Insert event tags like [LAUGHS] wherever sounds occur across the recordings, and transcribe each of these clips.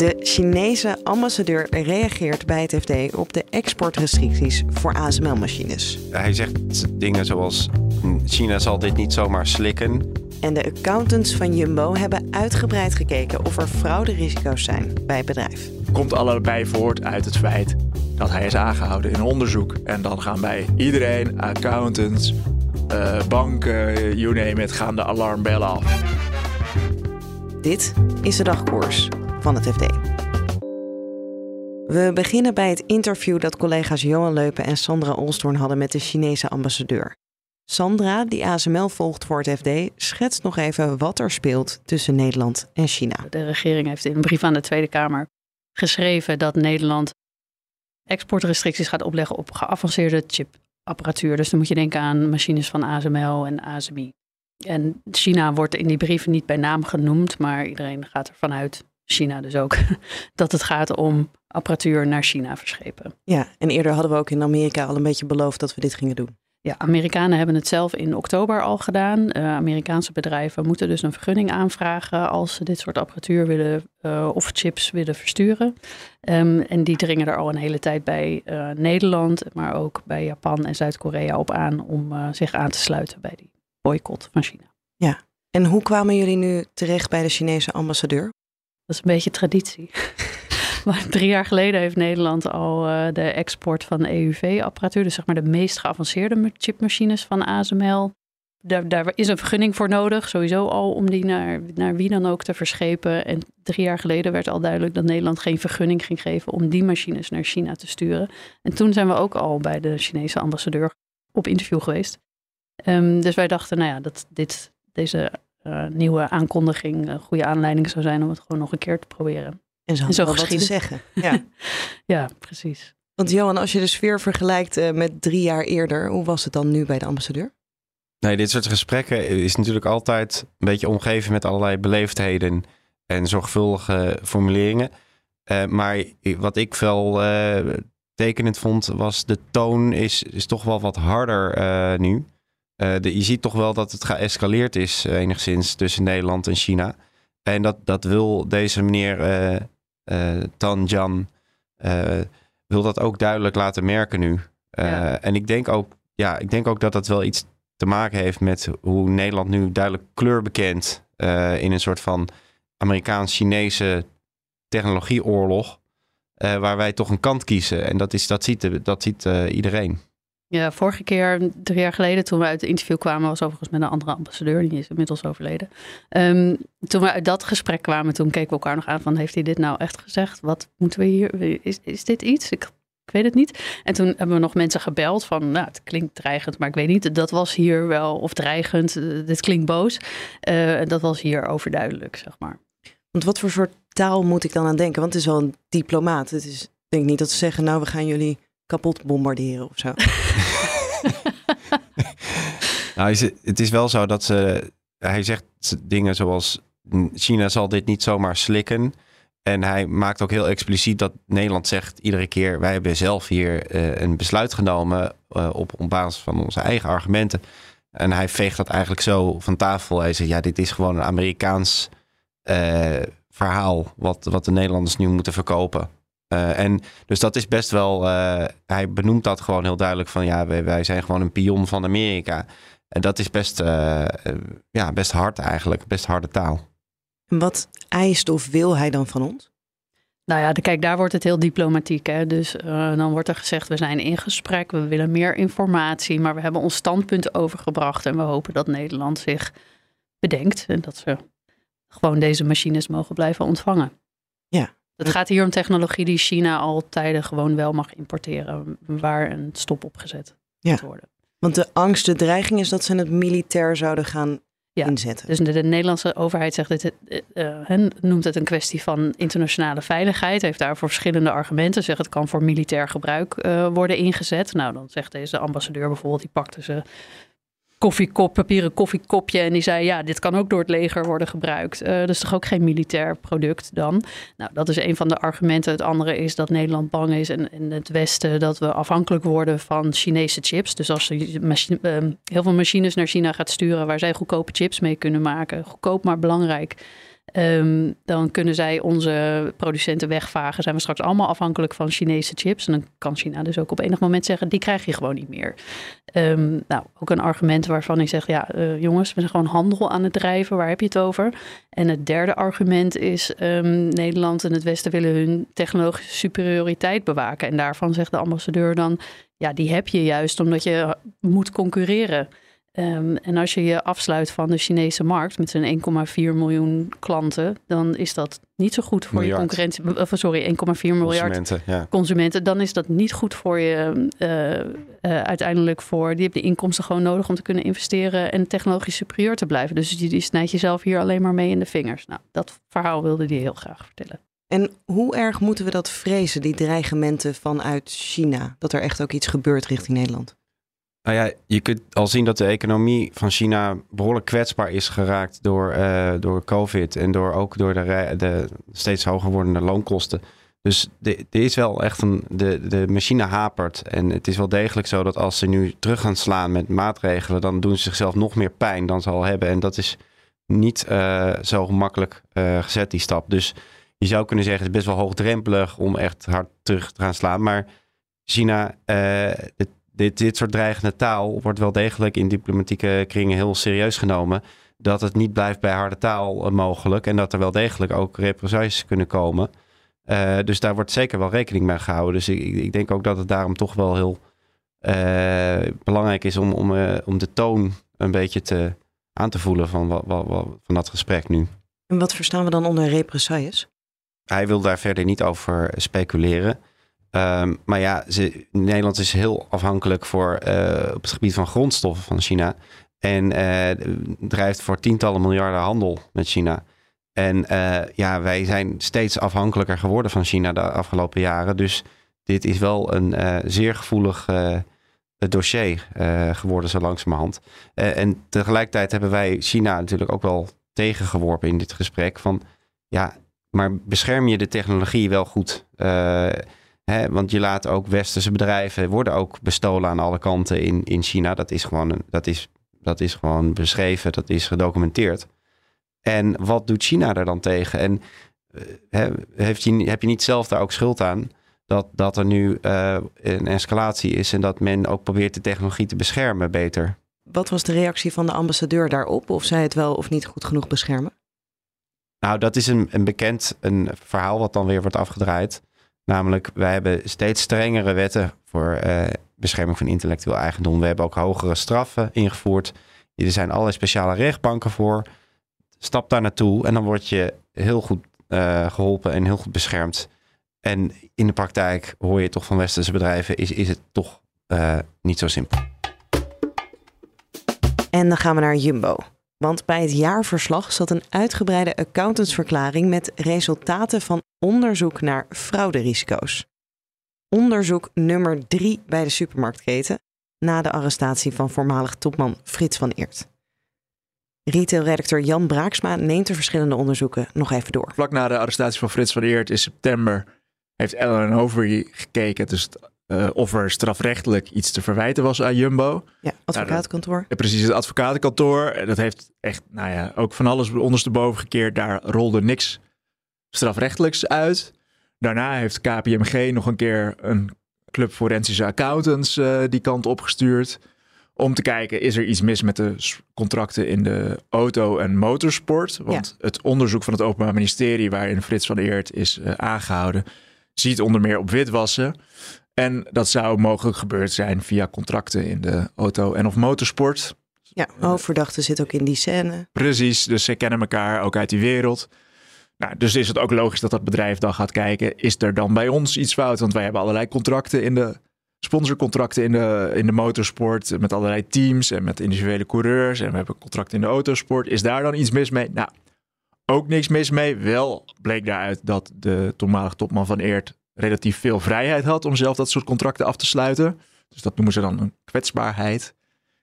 De Chinese ambassadeur reageert bij het FD op de exportrestricties voor ASML-machines. Hij zegt dingen zoals: China zal dit niet zomaar slikken. En de accountants van Jumbo hebben uitgebreid gekeken of er frauderisico's zijn bij het bedrijf. Komt allebei voort uit het feit dat hij is aangehouden in onderzoek. En dan gaan bij iedereen, accountants, uh, banken, you name it, gaan de alarmbellen af. Dit is de dagkoers van het FD. We beginnen bij het interview dat collega's Johan Leupen en Sandra Olstorn hadden met de Chinese ambassadeur. Sandra, die ASML volgt voor het FD, schetst nog even wat er speelt tussen Nederland en China. De regering heeft in een brief aan de Tweede Kamer geschreven dat Nederland exportrestricties gaat opleggen op geavanceerde chipapparatuur. Dus dan moet je denken aan machines van ASML en ASMI. En China wordt in die brief niet bij naam genoemd, maar iedereen gaat ervan uit China dus ook, [LAUGHS] dat het gaat om apparatuur naar China verschepen. Ja, en eerder hadden we ook in Amerika al een beetje beloofd dat we dit gingen doen. Ja, Amerikanen hebben het zelf in oktober al gedaan. Uh, Amerikaanse bedrijven moeten dus een vergunning aanvragen als ze dit soort apparatuur willen uh, of chips willen versturen. Um, en die dringen er al een hele tijd bij uh, Nederland, maar ook bij Japan en Zuid-Korea op aan om zich aan te sluiten bij die boycott van China. Ja, en hoe kwamen jullie nu terecht bij de Chinese ambassadeur? Dat is een beetje traditie. [LAUGHS] maar drie jaar geleden heeft Nederland al uh, de export van EUV-apparatuur, dus zeg maar de meest geavanceerde chipmachines van ASML. Daar, daar, is een vergunning voor nodig, sowieso al, om die naar, naar wie dan ook te verschepen. En drie jaar geleden werd al duidelijk dat Nederland geen vergunning ging geven om die machines naar China te sturen. En toen zijn we ook al bij de Chinese ambassadeur op interview geweest. Um, dus wij dachten, nou ja, dat dit, deze nieuwe aankondiging een goede aanleiding zou zijn om het gewoon nog een keer te proberen. En zo, en zo wat te zeggen. [LAUGHS] Ja. ja, precies. Want Johan, als je de sfeer vergelijkt uh, met drie jaar eerder, hoe was het dan nu bij de ambassadeur? Nee, dit soort gesprekken is natuurlijk altijd een beetje omgeven met allerlei beleefdheden en zorgvuldige formuleringen. Uh, maar wat ik wel tekenend vond, was de toon is, is toch wel wat harder nu. Uh, de, je ziet toch wel dat het geëscaleerd is uh, enigszins tussen Nederland en China. En dat, dat wil deze meneer uh, Tan Jan wil dat ook duidelijk laten merken nu. Ja. En ik denk, ook, ja, ik denk ook dat dat wel iets te maken heeft met hoe Nederland nu duidelijk kleur bekent in een soort van Amerikaans-Chinese technologieoorlog. waar wij toch een kant kiezen. En dat, is, dat ziet, dat ziet iedereen. Ja, vorige keer, drie jaar geleden, toen we uit het interview kwamen, was overigens met een andere ambassadeur, die is inmiddels overleden. Um, toen we uit dat gesprek kwamen, toen keken we elkaar nog aan van, heeft hij dit nou echt gezegd? Wat moeten we hier, is, is dit iets? Ik, weet het niet. En toen hebben we nog mensen gebeld van, nou, het klinkt dreigend, maar ik weet niet, dat was hier wel, of dreigend, uh, dit klinkt boos. Uh, dat was hier overduidelijk, zeg maar. Want wat voor soort taal moet ik dan aan denken? Want het is wel een diplomaat. Het is, denk niet dat ze zeggen, nou, we gaan jullie kapot bombarderen of zo. [LAUGHS] nou, het is wel zo dat ze. Hij zegt dingen zoals. China zal dit niet zomaar slikken. En hij maakt ook heel expliciet dat Nederland zegt iedere keer: wij hebben zelf hier uh, een besluit genomen uh, op, op basis van onze eigen argumenten. En hij veegt dat eigenlijk zo van tafel. Hij zegt: ja, dit is gewoon een Amerikaans uh, verhaal wat, wat de Nederlanders nu moeten verkopen. Uh, en dus dat is best wel, uh, hij benoemt dat gewoon heel duidelijk van ja, wij, wij, zijn gewoon een pion van Amerika. En dat is best, uh, ja, best hard eigenlijk, best harde taal. En wat eist of wil hij dan van ons? Nou ja, kijk, daar wordt het heel diplomatiek. Hè? Dus dan wordt er gezegd, we zijn in gesprek, we willen meer informatie, maar we hebben ons standpunt overgebracht en we hopen dat Nederland zich bedenkt en dat ze gewoon deze machines mogen blijven ontvangen. Ja, het gaat hier om technologie die China al tijden gewoon wel mag importeren, waar een stop op gezet ja. moet worden. Want de angst, de dreiging is dat ze het militair zouden gaan Ja, inzetten. Dus de, de Nederlandse overheid zegt dit, uh, uh, noemt het een kwestie van internationale veiligheid. Heeft daarvoor verschillende argumenten. Zegt het kan voor militair gebruik uh, worden ingezet. Nou, dan zegt deze ambassadeur bijvoorbeeld, die pakte ze koffiekop, papieren koffiekopje. En die zei, ja, dit kan ook door het leger worden gebruikt. Uh, dus toch ook geen militair product dan? Nou, dat is een van de argumenten. Het andere is dat Nederland bang is en in het Westen dat we afhankelijk worden van Chinese chips. Dus als machine, uh, heel veel machines naar China gaat sturen waar zij goedkope chips mee kunnen maken. Goedkoop, maar belangrijk. Um, dan kunnen zij onze producenten wegvagen. Zijn we straks allemaal afhankelijk van Chinese chips. En dan kan China dus ook op enig moment zeggen: die krijg je gewoon niet meer. Um, nou, ook een argument waarvan ik zeg: ja, uh, jongens, we zijn gewoon handel aan het drijven. Waar heb je het over? En het derde argument is: um, Nederland en het Westen willen hun technologische superioriteit bewaken. En daarvan zegt de ambassadeur dan: ja, die heb je juist omdat je moet concurreren. Um, en als je je afsluit van de Chinese markt met zijn 1,4 miljoen klanten, dan is dat niet zo goed voor Miljard. je concurrentie. Of, sorry, 1,4 miljard Consumenten, ja. consumenten. Dan is dat niet goed voor je uh, uh, uiteindelijk voor. Die hebben de inkomsten gewoon nodig om te kunnen investeren en technologisch superieur te blijven. Dus die, die snijdt jezelf hier alleen maar mee in de vingers. Nou, dat verhaal wilde hij heel graag vertellen. En hoe erg moeten we dat vrezen, die dreigementen vanuit China? Dat er echt ook iets gebeurt richting Nederland? Nou ja, je kunt al zien dat de economie van China behoorlijk kwetsbaar is geraakt door, uh, door COVID en door ook door de, de steeds hoger wordende loonkosten. Dus er is wel echt een. De, de machine hapert. En het is wel degelijk zo dat als ze nu terug gaan slaan met maatregelen, dan doen ze zichzelf nog meer pijn dan ze al hebben. En dat is niet uh, zo gemakkelijk uh, gezet, die stap. Dus je zou kunnen zeggen, het is best wel hoogdrempelig om echt hard terug te gaan slaan. Maar China, het dit, dit soort dreigende taal wordt wel degelijk in diplomatieke kringen heel serieus genomen. Dat het niet blijft bij harde taal mogelijk en dat er wel degelijk ook represailles kunnen komen. Uh, dus daar wordt zeker wel rekening mee gehouden. Dus ik, ik denk ook dat het daarom toch wel heel uh, belangrijk is om, om, uh, om de toon een beetje te, aan te voelen van, wat, wat, wat, van dat gesprek nu. En wat verstaan we dan onder represailles? Hij wil daar verder niet over speculeren. Um, maar ja, ze, Nederland is heel afhankelijk voor, uh, op het gebied van grondstoffen van China. En uh, drijft voor tientallen miljarden handel met China. En uh, ja, wij zijn steeds afhankelijker geworden van China de afgelopen jaren. Dus dit is wel een zeer gevoelig dossier geworden, zo langzamerhand. en tegelijkertijd hebben wij China natuurlijk ook wel tegengeworpen in dit gesprek. Van ja, maar bescherm je de technologie wel goed? He, want je laat ook westerse bedrijven worden ook bestolen aan alle kanten in, in China. Dat is, gewoon, dat, is, dat is gewoon beschreven, dat is gedocumenteerd. En wat doet China er dan tegen? En he, heeft je, heb je niet zelf daar ook schuld aan dat, dat er nu uh, een escalatie is en dat men ook probeert de technologie te beschermen beter? Wat was de reactie van de ambassadeur daarop? Of zij het wel of niet goed genoeg beschermen? Nou, dat is een, een bekend een verhaal wat dan weer wordt afgedraaid. Namelijk, wij hebben steeds strengere wetten voor uh, bescherming van intellectueel eigendom. We hebben ook hogere straffen ingevoerd. Er zijn allerlei speciale rechtbanken voor. Stap daar naartoe en dan word je heel goed uh, geholpen en heel goed beschermd. En in de praktijk hoor je toch van westerse bedrijven, is, is het toch uh, niet zo simpel. En dan gaan we naar Jumbo. Want bij het jaarverslag zat een uitgebreide accountantsverklaring met resultaten van onderzoek naar frauderisico's. Onderzoek nummer drie bij de supermarktketen na de arrestatie van voormalig topman Frits van Eert. Retailredacteur Jan Braaksma neemt de verschillende onderzoeken nog even door. Vlak na de arrestatie van Frits van Eert in september heeft Ellen Overy gekeken dus, uh, of er strafrechtelijk iets te verwijten was aan Jumbo. Ja, advocatenkantoor. Nou, dat, precies, het advocatenkantoor. Dat heeft echt, nou ja, ook van alles ondersteboven gekeerd. Daar rolde niks strafrechtelijks uit. Daarna heeft KPMG nog een keer een club forensische accountants uh, die kant opgestuurd. Om te kijken, is er iets mis met de contracten in de auto- en motorsport? Want ja. het onderzoek van het Openbaar Ministerie, waarin Frits van Eert is uh, aangehouden, ziet onder meer op witwassen. En dat zou mogelijk gebeurd zijn via contracten in de auto- en of motorsport. Ja, hoofdverdachte zit ook in die scène. Precies, dus ze kennen elkaar ook uit die wereld. Nou, dus is het ook logisch dat dat bedrijf dan gaat kijken, is er dan bij ons iets fout? Want wij hebben allerlei contracten in de sponsorcontracten in de, in de motorsport met allerlei teams en met individuele coureurs. En we hebben contracten in de autosport. Is daar dan iets mis mee? Nou, ook niks mis mee. Wel bleek daaruit dat de toenmalige topman van Eert relatief veel vrijheid had om zelf dat soort contracten af te sluiten. Dus dat noemen ze dan een kwetsbaarheid.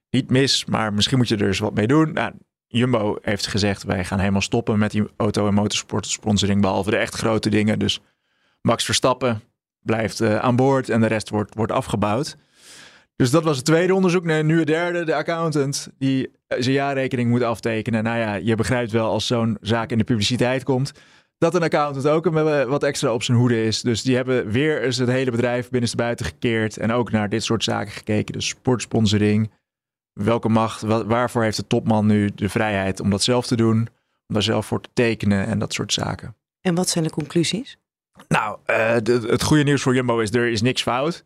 Niet mis, maar misschien moet je er eens wat mee doen. Nou, Jumbo heeft gezegd, wij gaan helemaal stoppen met die auto- en motorsport sponsoring, behalve de echt grote dingen. Dus Max Verstappen blijft uh, aan boord en de rest wordt, wordt afgebouwd. Dus dat was het tweede onderzoek. Nee, nu het derde, de accountant die zijn jaarrekening moet aftekenen. Nou ja, je begrijpt wel als zo'n zaak in de publiciteit komt, dat een accountant ook wat extra op zijn hoede is. Dus die hebben weer eens het hele bedrijf binnenstebuiten gekeerd en ook naar dit soort zaken gekeken. Dus sportsponsoring, welke macht, waarvoor heeft de topman nu de vrijheid om dat zelf te doen, om daar zelf voor te tekenen en dat soort zaken. En wat zijn de conclusies? Nou, uh, het goede nieuws voor Jumbo is er is niks fout.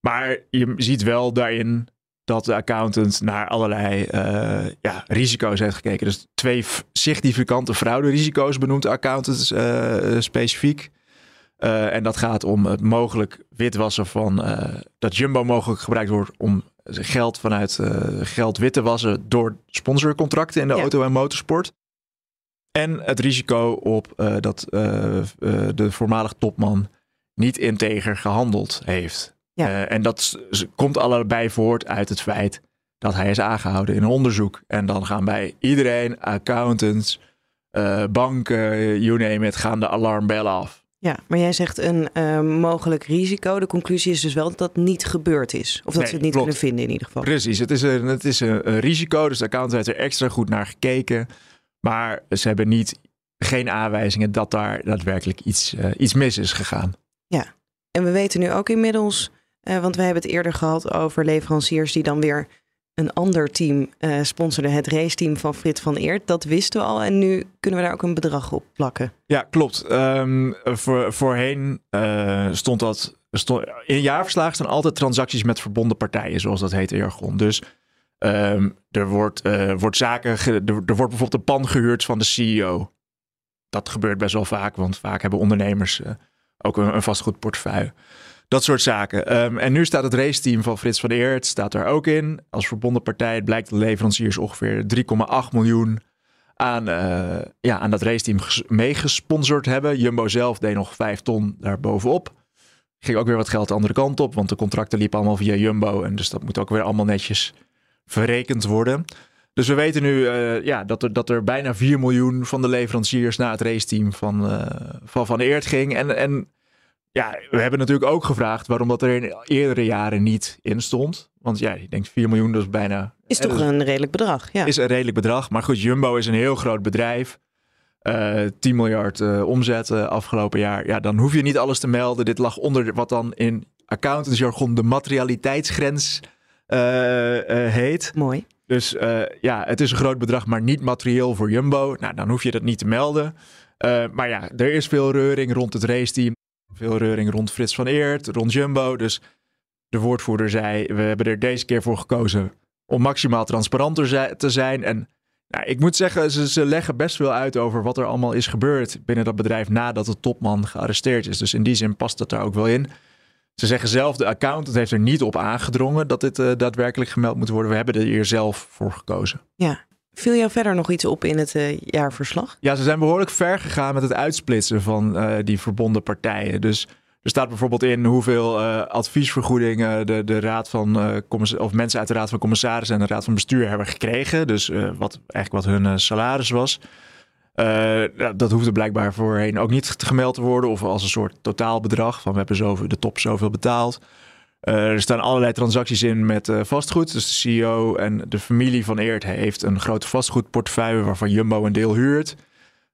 Maar je ziet wel daarin dat de accountant naar allerlei uh, ja, risico's heeft gekeken. Dus twee significante fraude-risico's benoemt de accountant uh, specifiek. Uh, en dat gaat om het mogelijk witwassen van dat Jumbo mogelijk gebruikt wordt om geld vanuit geld wit te wassen door sponsorcontracten in de auto- en motorsport. En het risico op dat de voormalig topman niet integer gehandeld heeft. Uh, en dat komt allebei voort uit het feit dat hij is aangehouden in een onderzoek. En dan gaan bij iedereen, accountants, banken, you name it, gaan de alarmbellen af. Ja, maar jij zegt een uh, mogelijk risico. De conclusie is dus wel dat dat niet gebeurd is. Of dat ze het niet kunnen vinden in ieder geval. Precies, het is, een, het is een, een risico. Dus de accountant heeft er extra goed naar gekeken. Maar ze hebben niet, geen aanwijzingen dat daar daadwerkelijk iets, iets mis is gegaan. Ja, en we weten nu ook inmiddels uh, want we hebben het eerder gehad over leveranciers die dan weer een ander team uh, sponsorden. Het raceteam van Frits van Eert. Dat wisten we al. En nu kunnen we daar ook een bedrag op plakken. Ja, klopt. Um, voor, voorheen uh, stond dat. In jaarverslagen staan altijd transacties met verbonden partijen, zoals dat heet in jargon. Dus um, er, wordt, wordt zaken. er, er wordt bijvoorbeeld een pan gehuurd van de CEO. Dat gebeurt best wel vaak, want vaak hebben ondernemers ook een, een vastgoedportefeuille. Dat soort zaken. Um, en nu staat het raceteam van Frits van Eert staat er ook in. Als verbonden partij blijkt de leveranciers ongeveer 3,8 miljoen aan, uh, ja, aan dat raceteam meegesponsord hebben. Jumbo zelf deed nog 5 ton daarbovenop. Ging ook weer wat geld de andere kant op, want de contracten liepen allemaal via Jumbo. En dus dat moet ook weer allemaal netjes verrekend worden. Dus we weten nu uh, ja, dat, er, dat er bijna 4 miljoen van de leveranciers naar het raceteam van uh, Van, van Eert ging. En, en ja, we hebben natuurlijk ook gevraagd waarom dat er in eerdere jaren niet in stond. Want ja, je denkt 4 miljoen, dat is bijna... Is toch dus een redelijk bedrag, ja. Is een redelijk bedrag. Maar goed, Jumbo is een heel groot bedrijf. Uh, eh, 10 miljard uh, omzet uh, afgelopen jaar. Ja, dan hoef je niet alles te melden. Dit lag onder wat dan in accountantsjargon de materialiteitsgrens heet. Mooi. Dus ja, het is een groot bedrag, maar niet materieel voor Jumbo. Nou, dan hoef je dat niet te melden. maar ja, er is veel reuring rond het raceteam. Veel reuring rond Frits van Eert, rond Jumbo. Dus de woordvoerder zei, we hebben er deze keer voor gekozen om maximaal transparanter te zijn. En nou, ik moet zeggen, ze, leggen best veel uit over wat er allemaal is gebeurd binnen dat bedrijf nadat de topman gearresteerd is. Dus in die zin past dat daar ook wel in. Ze zeggen zelf, de accountant heeft er niet op aangedrongen dat dit uh, daadwerkelijk gemeld moet worden. We hebben er hier zelf voor gekozen. Ja, Viel jou verder nog iets op in het uh, jaarverslag? Ja, ze zijn behoorlijk ver gegaan met het uitsplitsen van uh, die verbonden partijen. Dus er staat bijvoorbeeld in hoeveel uh, adviesvergoedingen de, de raad van of mensen uit de raad van commissarissen en de raad van bestuur hebben gekregen. Dus wat eigenlijk wat hun salaris was. dat hoefde blijkbaar voorheen ook niet gemeld te worden of als een soort totaalbedrag van we hebben zoveel, de top zoveel betaald. Uh, er staan allerlei transacties in met uh, vastgoed. Dus de CEO en de familie van Eert heeft een grote vastgoedportefeuille waarvan Jumbo een deel huurt.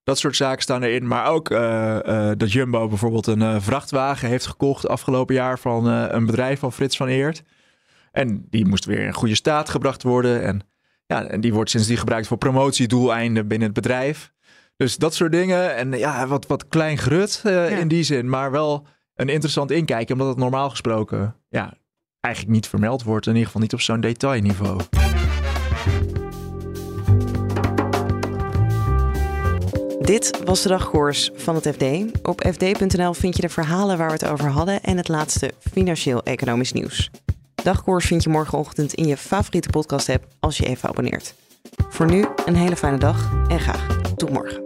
Dat soort zaken staan erin. Maar ook uh, dat Jumbo bijvoorbeeld een vrachtwagen heeft gekocht afgelopen jaar van een bedrijf van Frits van Eert. En die moest weer in goede staat gebracht worden. En, ja, en die wordt sindsdien gebruikt voor promotiedoeleinden binnen het bedrijf. Dus dat soort dingen. En ja, wat, wat klein grut ja. in die zin. Maar wel een interessant inkijken, omdat het normaal gesproken ja, eigenlijk niet vermeld wordt. In ieder geval niet op zo'n Dit was de dagkoers van het FD. Op fd.nl vind je de verhalen waar we het over hadden en het laatste financieel-economisch nieuws. Dagkoers vind je morgenochtend in je favoriete podcast-app als je even abonneert. Voor nu een hele fijne dag en graag tot morgen.